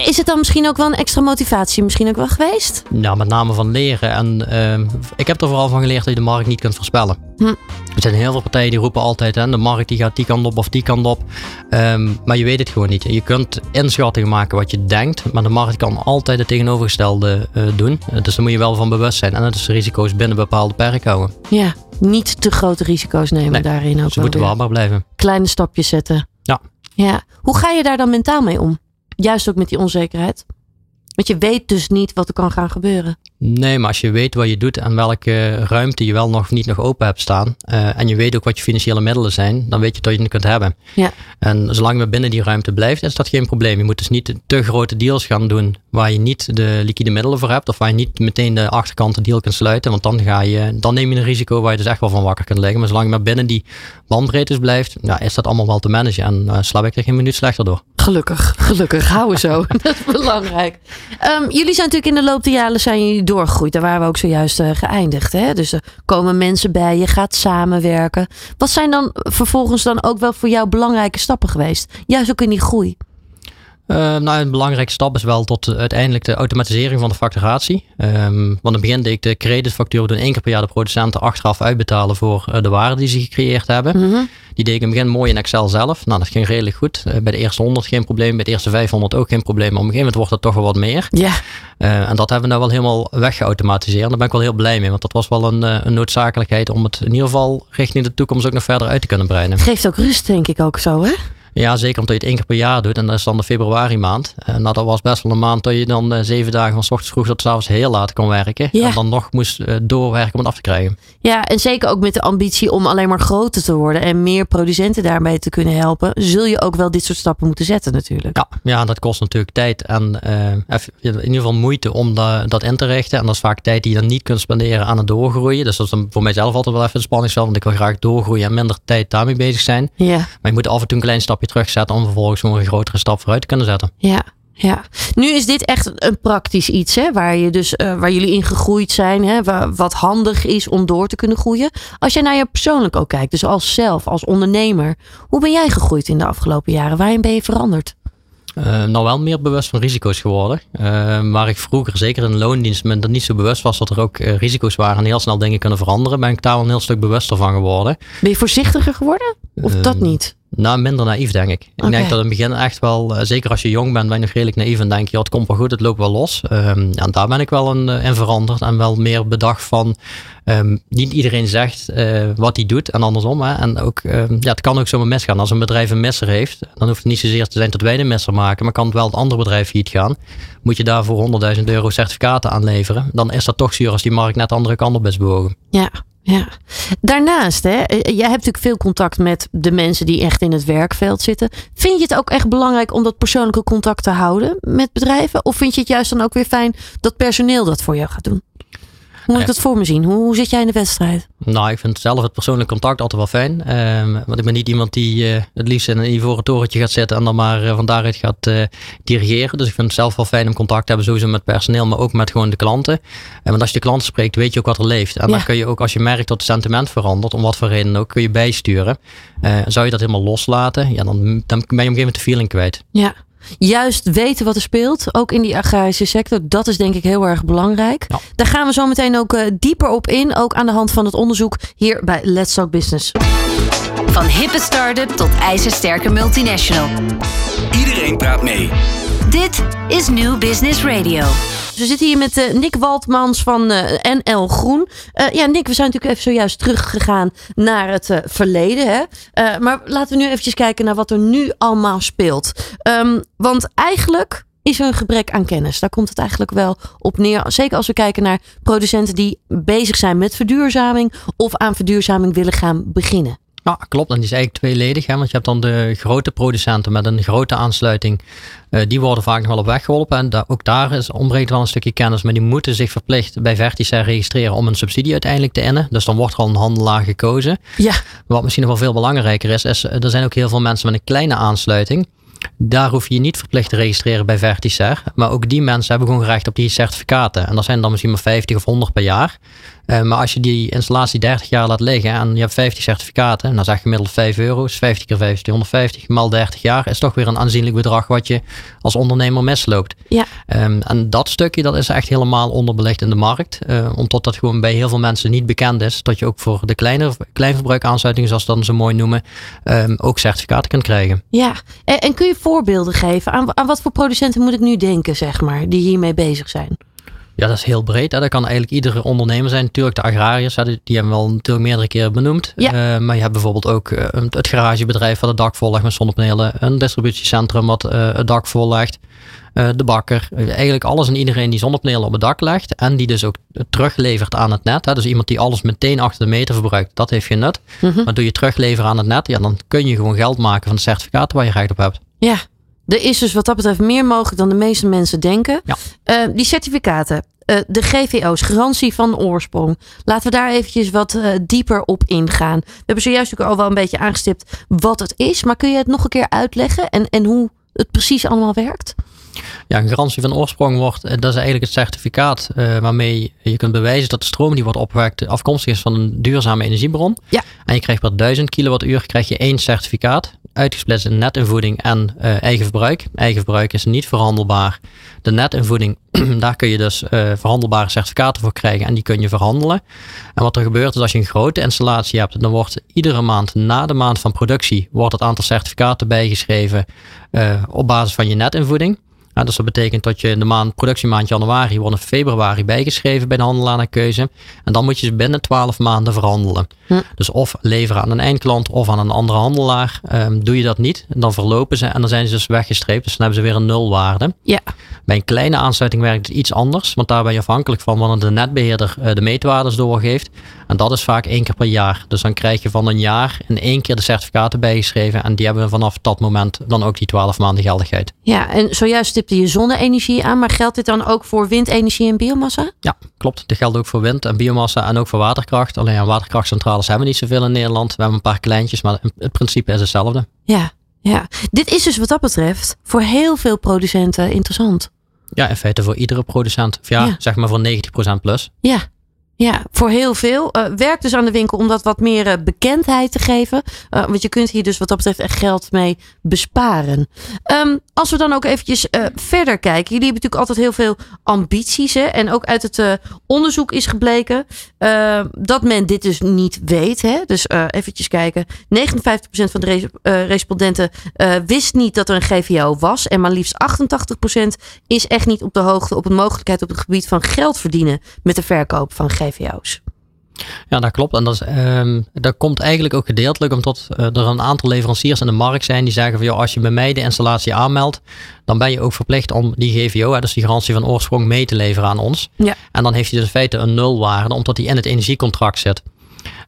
Is het dan misschien ook wel een extra motivatie misschien ook wel geweest? Nou, met name van leren. En uh, ik heb er vooral van geleerd dat je de markt niet kunt voorspellen. Hm. Er zijn heel veel partijen die roepen altijd, hè, de markt die gaat die kant op of die kant op. Um, maar je weet het gewoon niet. Je kunt inschattingen maken wat je denkt, maar de markt kan altijd het tegenovergestelde uh, doen. Dus daar moet je wel van bewust zijn. En dat is risico's binnen bepaalde perken houden. Ja, niet te grote risico's nemen nee, daarin ook. Ze moeten behapbaar blijven. Kleine stapjes zetten. Ja. ja. Hoe ga je daar dan mentaal mee om? Juist ook met die onzekerheid. Want je weet dus niet wat er kan gaan gebeuren. Nee, maar als je weet wat je doet en welke ruimte je wel nog of niet nog open hebt staan. Uh, en je weet ook wat je financiële middelen zijn, dan weet je dat je het kunt hebben. Ja. En zolang we binnen die ruimte blijft, is dat geen probleem. Je moet dus niet te grote deals gaan doen waar je niet de liquide middelen voor hebt. Of waar je niet meteen de achterkant de deal kunt sluiten. Want dan, ga je, dan neem je een risico waar je dus echt wel van wakker kunt liggen. Maar zolang je maar binnen die bandbreedtes blijft, ja, is dat allemaal wel te managen. En uh, slaap ik er geen minuut slechter door. Gelukkig, gelukkig. Houden zo. dat is belangrijk. Um, jullie zijn natuurlijk in de loop der jaren zijn jullie doorgegroeid. Daar waren we ook zojuist uh, geëindigd. Hè? Dus er komen mensen bij, je gaat samenwerken. Wat zijn dan vervolgens dan ook wel voor jou belangrijke stappen geweest? Juist ook in die groei. Uh, nou, een belangrijke stap is wel tot uiteindelijk de automatisering van de facturatie. Um, want in het begin deed ik de creditfacturen doen één keer per jaar de producenten achteraf uitbetalen voor uh, de waarde die ze gecreëerd hebben. Mm -hmm. Die deed ik in het begin mooi in Excel zelf. Nou, dat ging redelijk goed. Uh, bij de eerste 100 geen probleem, bij de eerste 500 ook geen probleem. Maar op een gegeven moment wordt dat toch wel wat meer. Ja. en dat hebben we nou wel helemaal weggeautomatiseerd. Daar ben ik wel heel blij mee, want dat was wel een, een noodzakelijkheid om het in ieder geval richting de toekomst ook nog verder uit te kunnen breiden. Geeft ook rust, denk ik ook zo, hè? Ja, zeker omdat je het één keer per jaar doet. En dat is dan de februari maand. En nou, dat was best wel een maand dat je dan uh, zeven dagen van s ochtends vroeg tot s avonds heel laat kon werken. Ja. En dan nog moest uh, doorwerken om het af te krijgen. Ja, en zeker ook met de ambitie om alleen maar groter te worden. En meer producenten daarbij te kunnen helpen. Zul je ook wel dit soort stappen moeten zetten natuurlijk. Ja, ja dat kost natuurlijk tijd. En in ieder geval moeite om da dat in te richten. En dat is vaak tijd die je dan niet kunt spenderen aan het doorgroeien. Dus dat is dan voor mijzelf altijd wel even een spanningsveld. Want ik wil graag doorgroeien en minder tijd daarmee bezig zijn. Ja. Maar je moet af en toe een klein stapje terugzetten om vervolgens gewoon een grotere stap vooruit te kunnen zetten. Ja, ja. Nu is dit echt een praktisch iets, hè, waar, je dus, uh, waar jullie in gegroeid zijn, hè, wat handig is om door te kunnen groeien. Als jij naar je persoonlijk ook kijkt, dus als zelf, als ondernemer, hoe ben jij gegroeid in de afgelopen jaren? Waarin ben je veranderd? Uh, nou wel meer bewust van risico's geworden. Uh, waar ik vroeger zeker in loondienst me er niet zo bewust was dat er ook risico's waren en heel snel dingen kunnen veranderen, ben ik daar wel een heel stuk bewuster van geworden. Ben je voorzichtiger geworden? Of dat niet? Nou, minder naïef denk ik. Ik denk dat in het begin echt wel, uh, zeker als je jong bent, ben je nog redelijk naïef en denk je, ja, het komt wel goed, het loopt wel los. Um, en daar ben ik wel in, uh, in veranderd en wel meer bedacht van, um, niet iedereen zegt uh, wat hij doet en andersom. Hè. En ook, um, ja, het kan ook zomaar misgaan. Als een bedrijf een misser heeft, dan hoeft het niet zozeer te zijn dat wij de misser maken, maar kan het wel het andere bedrijf failliet gaan. Moet je daarvoor 100.000 euro certificaten aanleveren, dan is dat toch zuur als die markt net de andere kant op is bewogen. Ja, ja. Daarnaast, hè, jij hebt natuurlijk veel contact met de mensen die echt in het werkveld zitten. Vind je het ook echt belangrijk om dat persoonlijke contact te houden met bedrijven? Of vind je het juist dan ook weer fijn dat personeel dat voor jou gaat doen? Hoe moet ik dat voor me zien? Hoe, hoe zit jij in de wedstrijd? Nou, ik vind zelf het persoonlijk contact altijd wel fijn. Ehm, want ik ben niet iemand die uh, het liefst in een ivoren torentje gaat zitten en dan maar uh, van daaruit gaat uh, dirigeren. Dus ik vind het zelf wel fijn om contact te hebben, sowieso met personeel, maar ook met gewoon de klanten. En want als je de klanten spreekt, weet je ook wat er leeft. En ja. dan kun je ook, als je merkt dat het sentiment verandert, om wat voor reden ook, kun je bijsturen. zou je dat helemaal loslaten, ja, dan, dan ben je op een gegeven moment de feeling kwijt. Ja, juist weten wat er speelt, ook in die agrarische sector, dat is denk ik heel erg belangrijk. Ja. Daar gaan we zo meteen ook uh, dieper op in, ook aan de hand van het onderzoek hier bij Let's Talk Business. Van hippe start-up tot ijzersterke multinational. Iedereen praat mee. Dit is New Business Radio. We zitten hier met uh, Nick Waldmans van uh, NL Groen. Uh, ja, Nick, we zijn natuurlijk even zojuist teruggegaan naar het verleden. Hè? maar laten we nu eventjes kijken naar wat er nu allemaal speelt. Um, want eigenlijk is er een gebrek aan kennis. Daar komt het eigenlijk wel op neer. Zeker als we kijken naar producenten die bezig zijn met verduurzaming of aan verduurzaming willen gaan beginnen. Ja, klopt. En die is eigenlijk tweeledig. Hè? Want je hebt dan de grote producenten met een grote aansluiting. Uh, die worden vaak nog wel op weg geholpen. En da ook daar is, ontbreekt wel een stukje kennis. Maar die moeten zich verplicht bij Vertica registreren om een subsidie uiteindelijk te innen. Dus dan wordt er al een handelaar gekozen. Ja. Wat misschien nog wel veel belangrijker is, is er zijn ook heel veel mensen met een kleine aansluiting. Daar hoef je je niet verplicht te registreren bij Verticer. Maar ook die mensen hebben gewoon recht op die certificaten. En dat zijn dan misschien maar 50 of 100 per jaar. Uh, maar als je die installatie 30 jaar laat liggen en je hebt 50 certificaten, dan zeg je gemiddeld 5 euro, is 50 keer 50, 150, maal 30 jaar, is toch weer een aanzienlijk bedrag wat je als ondernemer misloopt. Ja. Um, en dat stukje, dat is echt helemaal onderbelegd in de markt. Uh, omdat dat gewoon bij heel veel mensen niet bekend is, dat je ook voor de kleine, kleinverbruikaansluitingen, zoals dat dan zo mooi noemen, um, ook certificaten kunt krijgen. Ja, en, en kun je voorbeelden geven? Aan, aan wat voor producenten moet ik nu denken, zeg maar, die hiermee bezig zijn? Ja, dat is heel breed. Hè. Dat kan eigenlijk iedere ondernemer zijn. Natuurlijk de agrariërs, hè, die hebben we al natuurlijk meerdere keren benoemd. Ja. Uh, maar je hebt bijvoorbeeld ook uh, het garagebedrijf wat het dak vollegt met zonnepanelen. Een distributiecentrum wat uh, het dak vollegt. de bakker. Eigenlijk alles en iedereen die zonnepanelen op het dak legt. En die dus ook teruglevert aan het net. Hè. Dus iemand die alles meteen achter de meter verbruikt. Dat heeft je nut. Mm -hmm. Maar doe je terugleveren aan het net. Ja, dan kun je gewoon geld maken van de certificaten waar je recht op hebt. Ja, er is dus wat dat betreft meer mogelijk dan de meeste mensen denken. Ja. Uh, die certificaten, uh, de GVO's, garantie van oorsprong. Laten we daar eventjes wat uh, dieper op ingaan. We hebben zojuist ook al wel een beetje aangestipt wat het is. Maar kun je het nog een keer uitleggen en, en hoe het precies allemaal werkt? Ja, een garantie van oorsprong wordt, dat is eigenlijk het certificaat uh, waarmee je kunt bewijzen dat de stroom die wordt opgewekt afkomstig is van een duurzame energiebron. Ja. En je krijgt per 1000 kilowattuur krijg je één certificaat, uitgesplitst in netinvoeding en uh, eigen verbruik. Eigen verbruik is niet verhandelbaar. De netinvoeding, daar kun je dus uh, verhandelbare certificaten voor krijgen en die kun je verhandelen. En wat er gebeurt is als je een grote installatie hebt, dan wordt iedere maand na de maand van productie wordt het aantal certificaten bijgeschreven op basis van je netinvoeding. Ja, dus dat betekent dat je in de maand, productiemaand januari wordt in februari bijgeschreven bij de handelaar naar keuze. En dan moet je ze binnen 12 maanden verhandelen. Hm. Dus of leveren aan een eindklant of aan een andere handelaar. Um, doe je dat niet, dan verlopen ze en dan zijn ze dus weggestreept. Dus dan hebben ze weer een nulwaarde. Ja. Bij een kleine aansluiting werkt het iets anders. Want daar ben je afhankelijk van wanneer de netbeheerder uh, de meetwaardes doorgeeft. En dat is vaak één keer per jaar. Dus dan krijg je van een jaar in één keer de certificaten bijgeschreven. En die hebben vanaf dat moment dan ook die 12 maanden geldigheid. Ja, en zojuist stipte je zonne-energie aan. Maar geldt dit dan ook voor windenergie en biomassa? Ja, klopt. Dit geldt ook voor wind en biomassa en ook voor waterkracht. Alleen ja, waterkrachtcentrales hebben we niet zoveel in Nederland. We hebben een paar kleintjes, maar het principe is hetzelfde. Ja, ja. Dit is dus wat dat betreft voor heel veel producenten interessant. Ja, in feite voor iedere producent. Of ja, Ja. zeg maar voor 90% plus. Ja. Ja, voor heel veel. Uh, werkt dus aan de winkel om dat wat meer uh, bekendheid te geven. Uh, want je kunt hier dus wat dat betreft echt geld mee besparen. Um, als we dan ook eventjes verder kijken. Jullie hebben natuurlijk altijd heel veel ambities. Hè? En ook uit het onderzoek is gebleken dat men dit dus niet weet. Hè? Dus eventjes kijken. 59% van de res respondenten wist niet dat er een GVO was. En maar liefst 88% is echt niet op de hoogte op een mogelijkheid op het gebied van geld verdienen met de verkoop van GVO's. Ja, dat klopt. En dat, is, um, dat komt eigenlijk ook gedeeltelijk omdat uh, er een aantal leveranciers in de markt zijn die zeggen van joh, als je bij mij de installatie aanmeldt, dan ben je ook verplicht om die GVO, hè, dus die garantie van oorsprong, mee te leveren aan ons. Ja. En dan heeft hij dus in feite een nulwaarde, omdat hij in het energiecontract zit.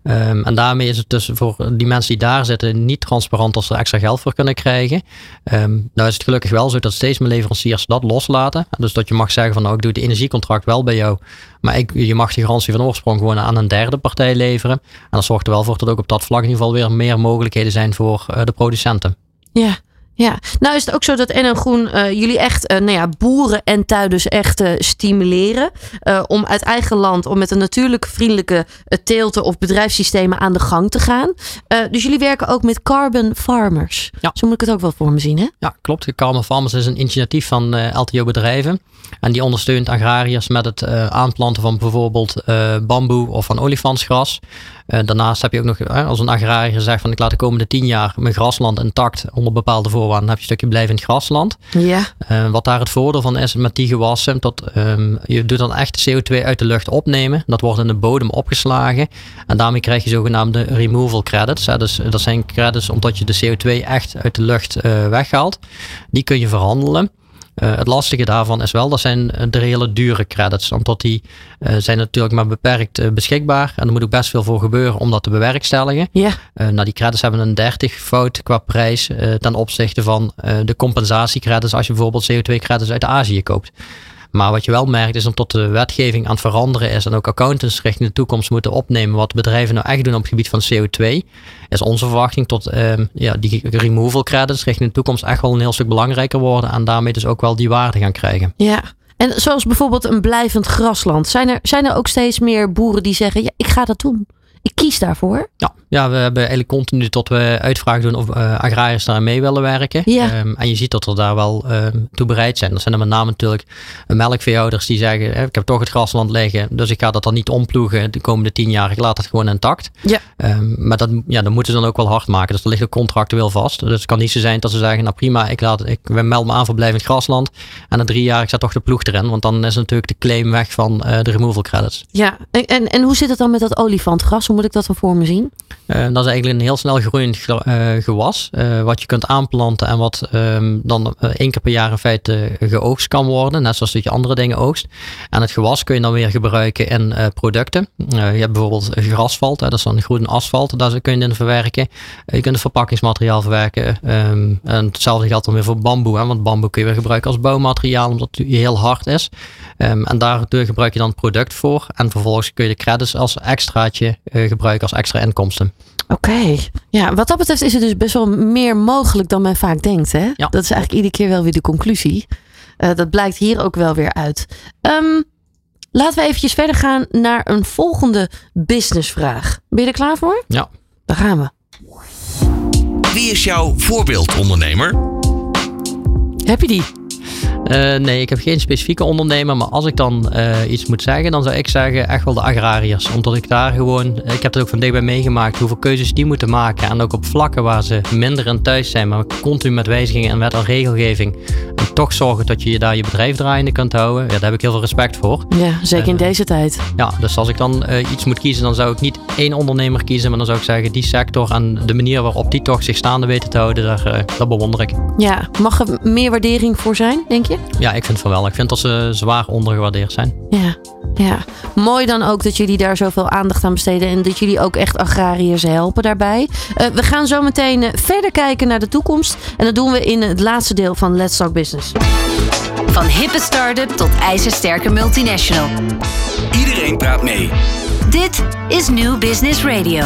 Ehm, en daarmee is het dus voor die mensen die daar zitten niet transparant als ze extra geld voor kunnen krijgen. Ehm, nou is het gelukkig wel zo dat steeds meer leveranciers dat loslaten. Dus dat je mag zeggen van nou ik doe het energiecontract wel bij jou. Maar ik, je mag die garantie van oorsprong gewoon aan een derde partij leveren. En dat zorgt er wel voor dat ook op dat vlak in ieder geval weer meer mogelijkheden zijn voor uh, de producenten. Ja, ja, nou is het ook zo dat NL Groen uh, jullie echt uh, nou ja, boeren en tuinders echt uh, stimuleren. om uit eigen land, om met een natuurlijk vriendelijke teelten of bedrijfssystemen aan de gang te gaan. dus jullie werken ook met Carbon Farmers. Ja. Zo moet ik het ook wel voor me zien, hè? Ja, klopt. Carbon Farmers is een initiatief van LTO bedrijven. En die ondersteunt agrariërs met het aanplanten van bijvoorbeeld bamboe of van olifantsgras. Daarnaast heb je ook nog, als een agrariër zegt van ik laat de komende tien jaar mijn grasland intact onder bepaalde voorwaarden dan heb je een stukje blijvend grasland. Ja. Uh, wat daar het voordeel van is met die gewassen, dat um, je doet dan echt de CO2 uit de lucht opnemen. Dat wordt in de bodem opgeslagen. En daarmee krijg je zogenaamde removal credits. Hè. Dus dat zijn credits omdat je de CO2 echt uit de lucht uh, weghaalt. Die kun je verhandelen. Uh, het lastige daarvan is wel, dat zijn de hele dure credits. Omdat die uh, zijn natuurlijk maar beperkt uh, beschikbaar. En er moet ook best veel voor gebeuren om dat te bewerkstelligen. Ja. nou, die credits hebben een 30 fout qua prijs ten opzichte van de compensatiecredits als je bijvoorbeeld CO2-credits uit Azië koopt. Maar wat je wel merkt is omdat de wetgeving aan het veranderen is en ook accountants richting de toekomst moeten opnemen wat bedrijven nou echt doen op het gebied van CO2, is onze verwachting tot um, ja, die removal credits richting de toekomst echt wel een heel stuk belangrijker worden en daarmee dus ook wel die waarde gaan krijgen. Ja. En zoals bijvoorbeeld een blijvend grasland. Zijn er, zijn er ook steeds meer boeren die zeggen: ja, ik ga dat doen? Ik kies daarvoor. Ja, ja we hebben eigenlijk continu tot we uitvraag doen of uh, agrariërs daar mee willen werken. Ja. Um, en je ziet dat er daar wel um, toe bereid zijn. Dat zijn er met name natuurlijk melkveehouders die zeggen: eh, ik heb toch het grasland liggen, dus ik ga dat dan niet omploegen de komende tien jaar. Ik laat het gewoon intact. Ja. Um, maar dat, ja, dan moeten ze dan ook wel hard maken. Dus dat ligt ook contractueel vast. Dus het kan niet zo zijn dat ze zeggen: nou prima, ik, laat, ik meld me aan voor blijvend grasland. En na drie jaar ik zet toch de ploeg erin. Want dan is natuurlijk de claim weg van uh, de removal credits. Ja, en, en, en hoe zit het dan met dat olifantgras? Moet ik dat dan voor me zien? Uh, dat is eigenlijk een heel snel groeiend uh, gewas. Uh, wat je kunt aanplanten en wat um, dan één keer per jaar in feite geoogst kan worden. Net zoals dat je andere dingen oogst. En het gewas kun je dan weer gebruiken in producten. je hebt bijvoorbeeld grasfalt. Hè, dat is dan groen asfalt. Daar kun je in verwerken. je kunt het verpakkingsmateriaal verwerken. Um, en hetzelfde geldt dan weer voor bamboe. Hè, want bamboe kun je weer gebruiken als bouwmateriaal. Omdat het heel hard is. Um, en daardoor gebruik je dan product voor. En vervolgens kun je de credits als extraatje gebruiken als extra inkomsten. Oké, okay. ja, wat dat betreft is het dus best wel meer mogelijk dan men vaak denkt. Hè? Ja. Dat is eigenlijk iedere keer wel weer de conclusie. Uh, dat blijkt hier ook wel weer uit. Um, laten we eventjes verder gaan naar een volgende businessvraag. Ben je er klaar voor? Ja. Daar gaan we. Wie is jouw voorbeeldondernemer? Heb je die? Uh, nee, ik heb geen specifieke ondernemer. Maar als ik dan uh, iets moet zeggen, dan zou ik zeggen echt wel de agrariërs. Omdat ik daar gewoon, ik heb het ook van dichtbij meegemaakt, hoeveel keuzes die moeten maken. En ook op vlakken waar ze minder in thuis zijn, maar continu met wijzigingen en wet en regelgeving. Toch zorgen dat je je daar je bedrijf draaiende kunt houden. Ja, daar heb ik heel veel respect voor. Ja, zeker in uh, deze tijd. Ja, dus als ik dan iets moet kiezen, dan zou ik niet één ondernemer kiezen. Maar dan zou ik zeggen, die sector en de manier waarop die toch zich staande weten te houden, daar, dat bewonder ik. Ja, mag er meer waardering voor zijn, denk je? Ja, ik vind van wel. Ik vind dat ze zwaar ondergewaardeerd zijn. Ja, ja. Mooi dan ook dat jullie daar zoveel aandacht aan besteden en dat jullie ook echt agrariërs helpen daarbij. Uh, we gaan zo meteen verder kijken naar de toekomst en dat doen we in het laatste deel van Let's Talk Business. Van hippe start-up tot ijzersterke multinational. Iedereen praat mee. Dit is New Business Radio.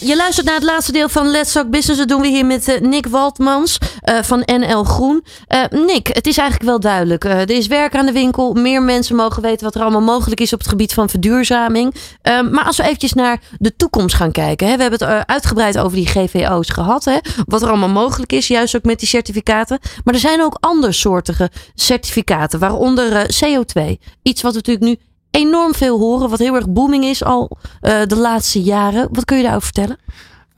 Je luistert naar het laatste deel van Let's Talk Business. Dat doen we hier met uh, Nick Waldmans uh, van NL Groen. Uh, Nick, het is eigenlijk wel duidelijk. er is werk aan de winkel. Meer mensen mogen weten wat er allemaal mogelijk is op het gebied van verduurzaming. maar als we eventjes naar de toekomst gaan kijken. We hebben het uitgebreid over die GVO's gehad. Hè, wat er allemaal mogelijk is, juist ook met die certificaten. Maar er zijn ook andersoortige certificaten, waaronder CO2. Iets wat natuurlijk nu enorm veel horen, wat heel erg booming is al uh, de laatste jaren. Wat kun je daarover vertellen?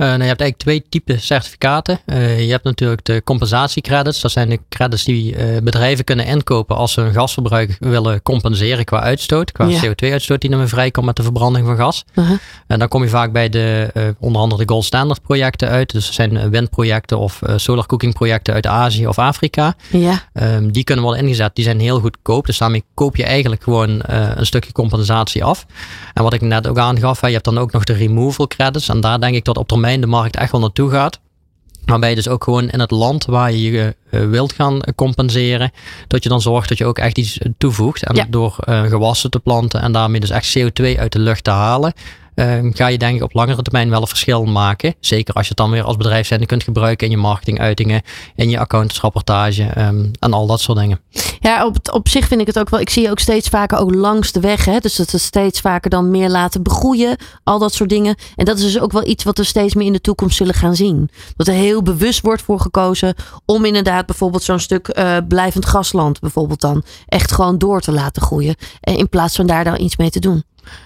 Uh, nou, je hebt eigenlijk twee typen certificaten. Uh, je hebt natuurlijk de compensatiecredits. Dat zijn de credits die uh, bedrijven kunnen inkopen als ze hun gasverbruik willen compenseren qua uitstoot. Qua ja. CO2-uitstoot die dan weer vrijkomt met de verbranding van gas. -huh. En dan kom je vaak bij de onder andere de Gold Standard projecten uit. Dus dat zijn windprojecten of solar cooking projecten uit Azië of Afrika. Ja. Um, die kunnen worden ingezet. Die zijn heel goedkoop. Dus daarmee koop je eigenlijk gewoon een stukje compensatie af. En wat ik net ook aangaf, je hebt dan ook nog de removal credits. En daar denk ik dat op termijn de markt echt wel naartoe gaat. Waarbij je dus ook gewoon in het land waar je je uh, wilt gaan compenseren, dat je dan zorgt dat je ook echt iets toevoegt. En Ja. door uh, gewassen te planten en daarmee dus echt CO2 uit de lucht te halen, uh, ga je denk ik op langere termijn wel een verschil maken. Zeker als je het dan weer als bedrijf zijn kunt gebruiken in je marketinguitingen, in je accountantsrapportage um, en al dat soort dingen. Ja, op, op zich vind ik het ook wel. Ik zie je ook steeds vaker ook langs de weg. Hè? Dus dat we steeds vaker dan meer laten begroeien. Al dat soort dingen. En dat is dus ook wel iets wat we steeds meer in de toekomst zullen gaan zien. Dat er heel bewust wordt voor gekozen. Om inderdaad bijvoorbeeld zo'n stuk uh, blijvend grasland. Bijvoorbeeld dan echt gewoon door te laten groeien. En in plaats van daar dan iets mee te doen.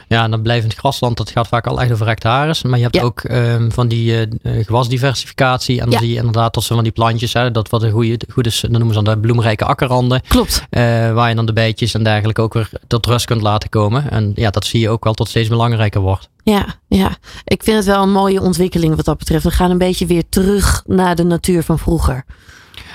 Ja, en dan blijvend grasland, dat gaat vaak al echt over hectares. Maar je hebt Ja. ook um, van die uh, gewasdiversificatie. En dan zie je inderdaad tot ze van die plantjes, hè, dat wat een goede, goede dan noemen ze dan de bloemrijke akkerranden. Klopt. Uh, waar je dan de bijtjes en dergelijke ook weer tot rust kunt laten komen. En ja, dat zie je ook wel tot steeds belangrijker wordt. Ja, ja, ik vind het wel een mooie ontwikkeling wat dat betreft. We gaan een beetje weer terug naar de natuur van vroeger.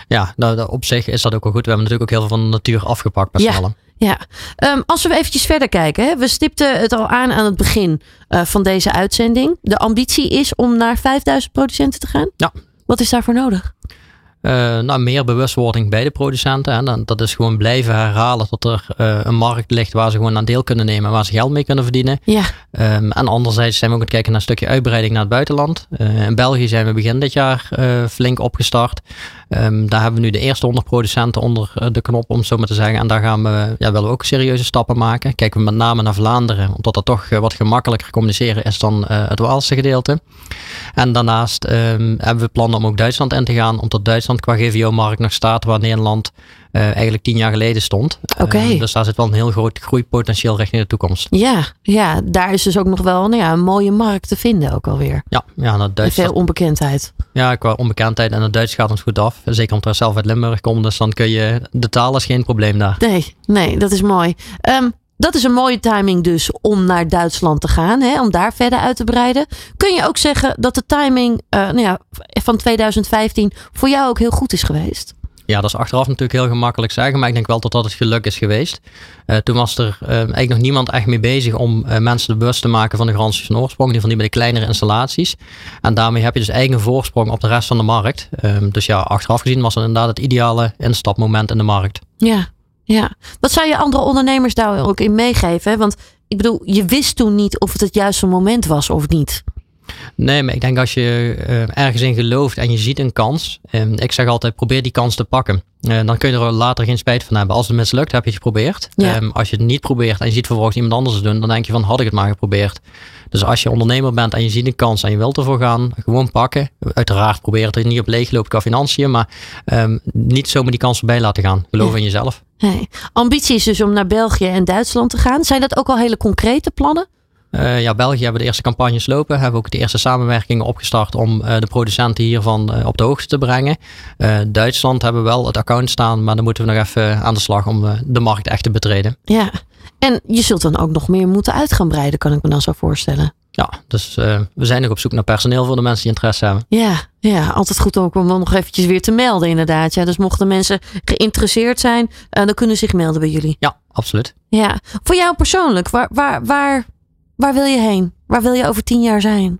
Ja, nou, op zich is dat ook wel goed. We hebben natuurlijk ook heel veel van de natuur afgepakt met Ja. z'n allen. Ja, um, als we eventjes verder kijken. Hè? We stipten het al aan aan het begin uh, van deze uitzending. De ambitie is om naar 5000 producenten te gaan. Ja. Wat is daarvoor nodig? Uh, nou, meer bewustwording bij de producenten. Hè. Dan, dat is gewoon blijven herhalen tot er uh, een markt ligt waar ze gewoon aan deel kunnen nemen, waar ze geld mee kunnen verdienen. Ja. Um, en anderzijds zijn we ook aan het kijken naar een stukje uitbreiding naar het buitenland. Uh, in België zijn we begin dit jaar flink opgestart. Um, daar hebben we nu de eerste 100 producenten onder de knop, om het zo maar te zeggen. En daar gaan we, ja, willen we ook serieuze stappen maken. Kijken we met name naar Vlaanderen, omdat dat toch wat gemakkelijker communiceren is dan het Waalse gedeelte. En daarnaast um, hebben we plannen om ook Duitsland in te gaan, omdat Duitsland qua GVO-markt nog staat waar Nederland uh, eigenlijk tien jaar geleden stond. Oké. Okay. Uh, dus daar zit wel een heel groot groeipotentieel richting de toekomst. Ja, ja, daar is dus ook nog wel nou ja, een mooie markt te vinden ook alweer. Ja, ja naar Duitsland. Veel onbekendheid. Ja, qua onbekendheid en het Duits gaat ons goed af. Zeker omdat we zelf uit Limburg komen, dus dan kun je, de taal is geen probleem daar. Nee, nee, dat is mooi. Um, dat is een mooie timing dus om naar Duitsland te gaan, hè, om daar verder uit te breiden. Kun je ook zeggen dat de timing uh, nou ja, van 2015 voor jou ook heel goed is geweest? Ja, dat is achteraf natuurlijk heel gemakkelijk zeggen, maar ik denk wel dat dat het geluk is geweest. Uh, toen was er uh, eigenlijk nog niemand echt mee bezig om mensen bewust te maken van de garanties van oorsprong, die van die bij de kleinere installaties. En daarmee heb je dus eigen voorsprong op de rest van de markt. Um, dus ja, achteraf gezien was het inderdaad het ideale instapmoment in de markt. Ja, ja. Wat zou je andere ondernemers daar ook in meegeven? Hè? Want ik bedoel, je wist toen niet of het het juiste moment was of niet. Nee, maar ik denk als je uh, ergens in gelooft en je ziet een kans. Uh, ik zeg altijd, probeer die kans te pakken. Uh, dan kun je er later geen spijt van hebben. Als het mislukt, heb je het geprobeerd. Ja. Um, als je het niet probeert en je ziet vervolgens iemand anders het doen, dan denk je van, had ik het maar geprobeerd. Dus als je ondernemer bent en je ziet een kans en je wilt ervoor gaan, gewoon pakken. Uiteraard probeer het er niet op leeg loopt qua financiën, maar um, niet zomaar die kans voorbij laten gaan. Geloof Ja. in jezelf. Nee. Ambitie is dus om naar België en Duitsland te gaan. Zijn dat ook al hele concrete plannen? Uh, ja, België hebben de eerste campagnes lopen. Hebben ook de eerste samenwerkingen opgestart om uh, de producenten hiervan uh, op de hoogte te brengen. Duitsland hebben wel het account staan, maar dan moeten we nog even aan de slag om de markt echt te betreden. Ja, en je zult dan ook nog meer moeten uit gaan breiden, kan ik me dan zo voorstellen. Ja, dus we zijn nog op zoek naar personeel voor de mensen die interesse hebben. Ja, ja altijd goed ook om dan nog eventjes weer te melden inderdaad. Ja, dus mochten mensen geïnteresseerd zijn, dan kunnen ze zich melden bij jullie. Ja, absoluut. Ja, voor jou persoonlijk, waar, waar, waar, waar wil je heen? Waar wil je over tien jaar zijn?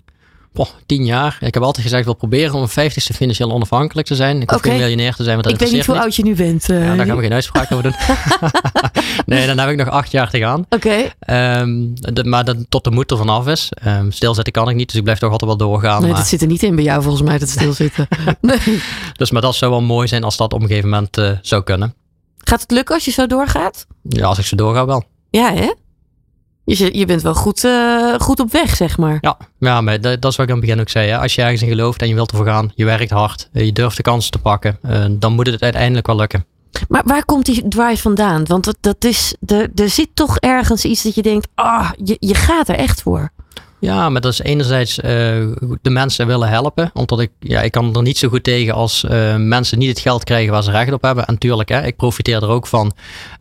Boah, tien jaar. Ik heb altijd gezegd, ik wil proberen om een vijftigste financieel onafhankelijk te zijn. Ik hoef Oké. geen miljonair te zijn, want dat Ik weet niet hoe niet. oud je nu bent. eh. Ja, daar gaan we geen uitspraak over doen. nee, dan heb ik nog acht jaar te gaan. Oké, Ehm, de- maar dat, tot de moed er vanaf is. Ehm, stilzitten kan ik niet, dus ik blijf toch altijd wel doorgaan. nee, maar, dat zit er niet in bij jou volgens mij, dat stilzitten. nee. dus maar dat zou wel mooi zijn als dat op een gegeven moment eh, zou kunnen. Gaat het lukken als je zo doorgaat? Ja, als ik zo doorga wel. Ja, hè? Je, zit- je bent wel goed, eh, goed op weg, zeg maar. Ja, ja maar dat, dat is wat ik aan het begin ook zei. Hè. Als je ergens in gelooft en je wilt ervoor gaan, je werkt hard, eh, je durft de kansen te pakken, eh, dan moet het uiteindelijk wel lukken. Maar waar komt die drive vandaan? Want dat, dat is, er, er zit toch ergens iets dat je denkt, ah, je, je gaat er echt voor. Ja, maar dat is enerzijds uh, de mensen willen helpen. Omdat ik, ja, ik kan er niet zo goed tegen als uh, mensen niet het geld krijgen waar ze recht op hebben. En tuurlijk, hè, ik profiteer er ook van.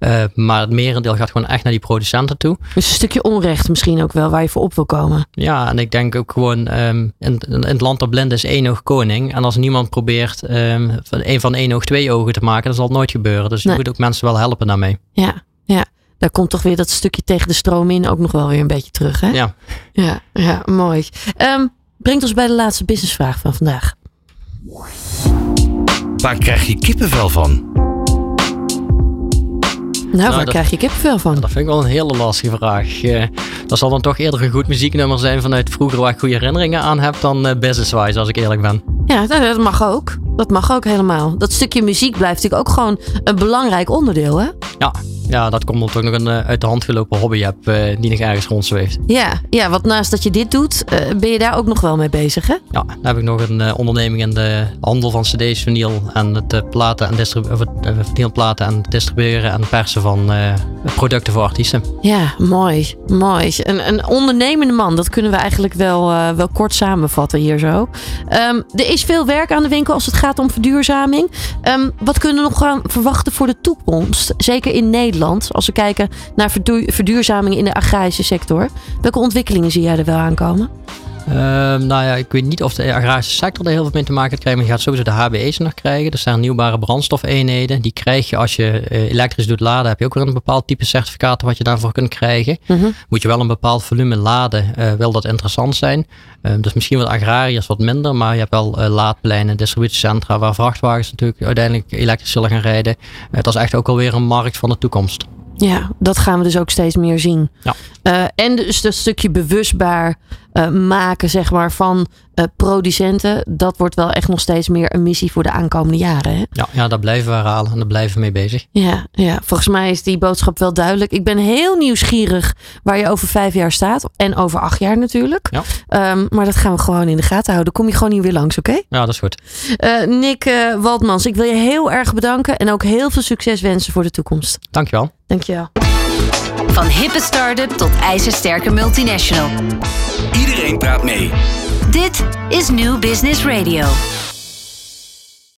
Uh, maar het merendeel gaat gewoon echt naar die producenten toe. Dus een stukje onrecht misschien ook wel waar je voor op wil komen. Ja, en ik denk ook gewoon um, in, in, het land der blinden is één oog koning. En als niemand probeert um, een van één oog twee ogen te maken, dan zal het nooit gebeuren. Dus je moet ook mensen wel helpen daarmee. Ja, ja daar komt toch weer dat stukje tegen de stroom in ook nog wel weer een beetje terug. Hè? Ja. Ja, ja mooi. Um, brengt ons bij de laatste businessvraag van vandaag. Waar krijg je kippenvel van? Nou, waar dat, krijg je kippenvel van? Dat vind ik wel een hele lastige vraag. Uh, dat zal dan toch eerder een goed muzieknummer zijn vanuit vroeger waar ik goede herinneringen aan heb dan uh, business-wise, als ik eerlijk ben. Ja, dat mag ook. Dat mag ook helemaal. Dat stukje muziek blijft natuurlijk ook gewoon een belangrijk onderdeel, hè? Ja, ja, dat komt omdat ik nog een uh, uit de hand gelopen hobby heb uh, die nog ergens rondzweeft. Ja, ja, want naast dat je dit doet, uh, ben je daar ook nog wel mee bezig, hè? Ja, dan heb ik nog een onderneming in de handel van cd's, vinyl en het platen en distribueren platen en distribueren en persen van producten voor artiesten. Ja, mooi, mooi. Een, een ondernemende man, dat kunnen we eigenlijk wel, wel kort samenvatten hier zo. Um, er is veel werk aan de winkel als het gaat om verduurzaming. Um, wat kunnen we nog gaan verwachten voor de toekomst? Zeker in Nederland als we kijken naar verduurzaming in de agrarische sector. Welke ontwikkelingen zie jij er wel aankomen? Uh, nou ja, ik weet niet of de agrarische sector er heel veel mee te maken krijgt. Maar je gaat sowieso de HBE's nog krijgen. Dat zijn hernieuwbare brandstofeenheden. Die krijg je als je uh, elektrisch doet laden. Heb je ook weer een bepaald type certificaat wat je daarvoor kunt krijgen. Mhm. Moet je wel een bepaald volume laden. Uh, wil dat interessant zijn. Ehm, dus misschien wat agrariërs wat minder. Maar je hebt wel uh, laadpleinen, distributiecentra. Waar vrachtwagens natuurlijk uiteindelijk elektrisch zullen gaan rijden. dat is echt ook alweer een markt van de toekomst. Ja, dat gaan we dus ook steeds meer zien. Ja. Uh, en dus dat stukje bewustbaar uh, maken zeg maar, van uh, producenten. Dat wordt wel echt nog steeds meer een missie voor de aankomende jaren. Hè? Ja, ja, daar blijven we herhalen en daar blijven we mee bezig. Ja, ja, volgens mij is die boodschap wel duidelijk. Ik ben heel nieuwsgierig waar je over vijf jaar staat. En over acht jaar natuurlijk. Ja. Um, maar dat gaan we gewoon in de gaten houden. Kom je gewoon hier weer langs, oké? Okay? Ja, dat is goed. Nick Waldmans, ik wil je heel erg bedanken. En ook heel veel succes wensen voor de toekomst. Dankjewel. Dankjewel. Van hippe start-up tot ijzersterke multinational. Iedereen praat mee. Dit is New Business Radio.